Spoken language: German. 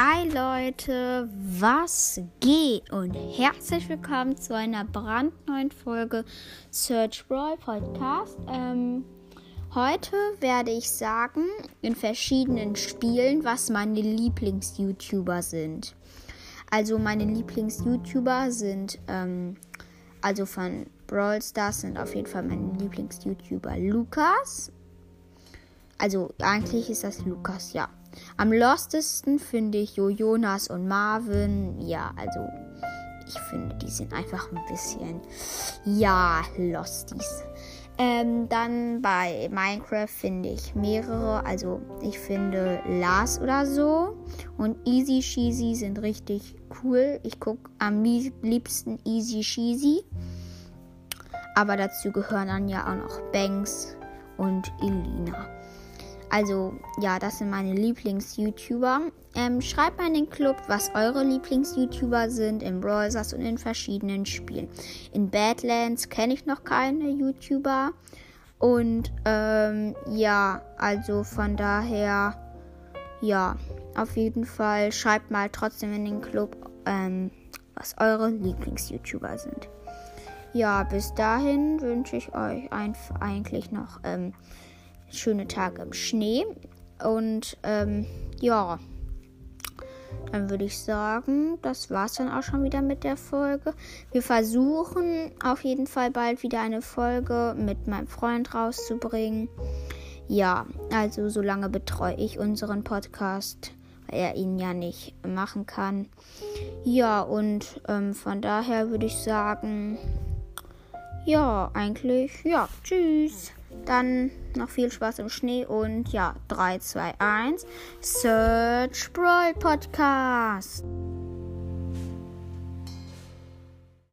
Hi Leute, was geht? Und herzlich willkommen zu einer brandneuen Folge Search Brawl Podcast. Ähm, heute werde ich sagen, in verschiedenen Spielen, was meine Lieblings-YouTuber sind. Also meine Lieblings-YouTuber sind, ähm, also von Brawl Stars sind auf jeden Fall meine Lieblings-YouTuber Lukas. Also eigentlich ist das Lukas, ja. Am lostesten finde ich Jo Jonas und Marvin. Ja, also ich finde, die sind einfach ein bisschen, ja, Losties. Ähm, dann bei Minecraft finde ich mehrere. Also ich finde Lars oder so und Easy Cheesy sind richtig cool. Ich gucke am liebsten Easy Cheesy. Aber dazu gehören dann ja auch noch Banks und Elina. Also ja, das sind meine Lieblings-YouTuber. Ähm, schreibt mal in den Club, was eure Lieblings-YouTuber sind in Brawl und in verschiedenen Spielen. In Badlands kenne ich noch keine YouTuber. Und ähm, ja, also von daher, ja, auf jeden Fall schreibt mal trotzdem in den Club, ähm, was eure Lieblings-YouTuber sind. Ja, bis dahin wünsche ich euch einfach eigentlich noch ähm, schöne Tage im Schnee. Und ähm, ja, dann würde ich sagen, das war es dann auch schon wieder mit der Folge. Wir versuchen auf jeden Fall bald wieder eine Folge mit meinem Freund rauszubringen. Ja, also solange betreue ich unseren Podcast, weil er ihn ja nicht machen kann. Ja, und ähm, von daher würde ich sagen, ja, eigentlich, ja, tschüss. Dann noch viel Spaß im Schnee und ja, 3, 2, 1. Search Brawl Podcast.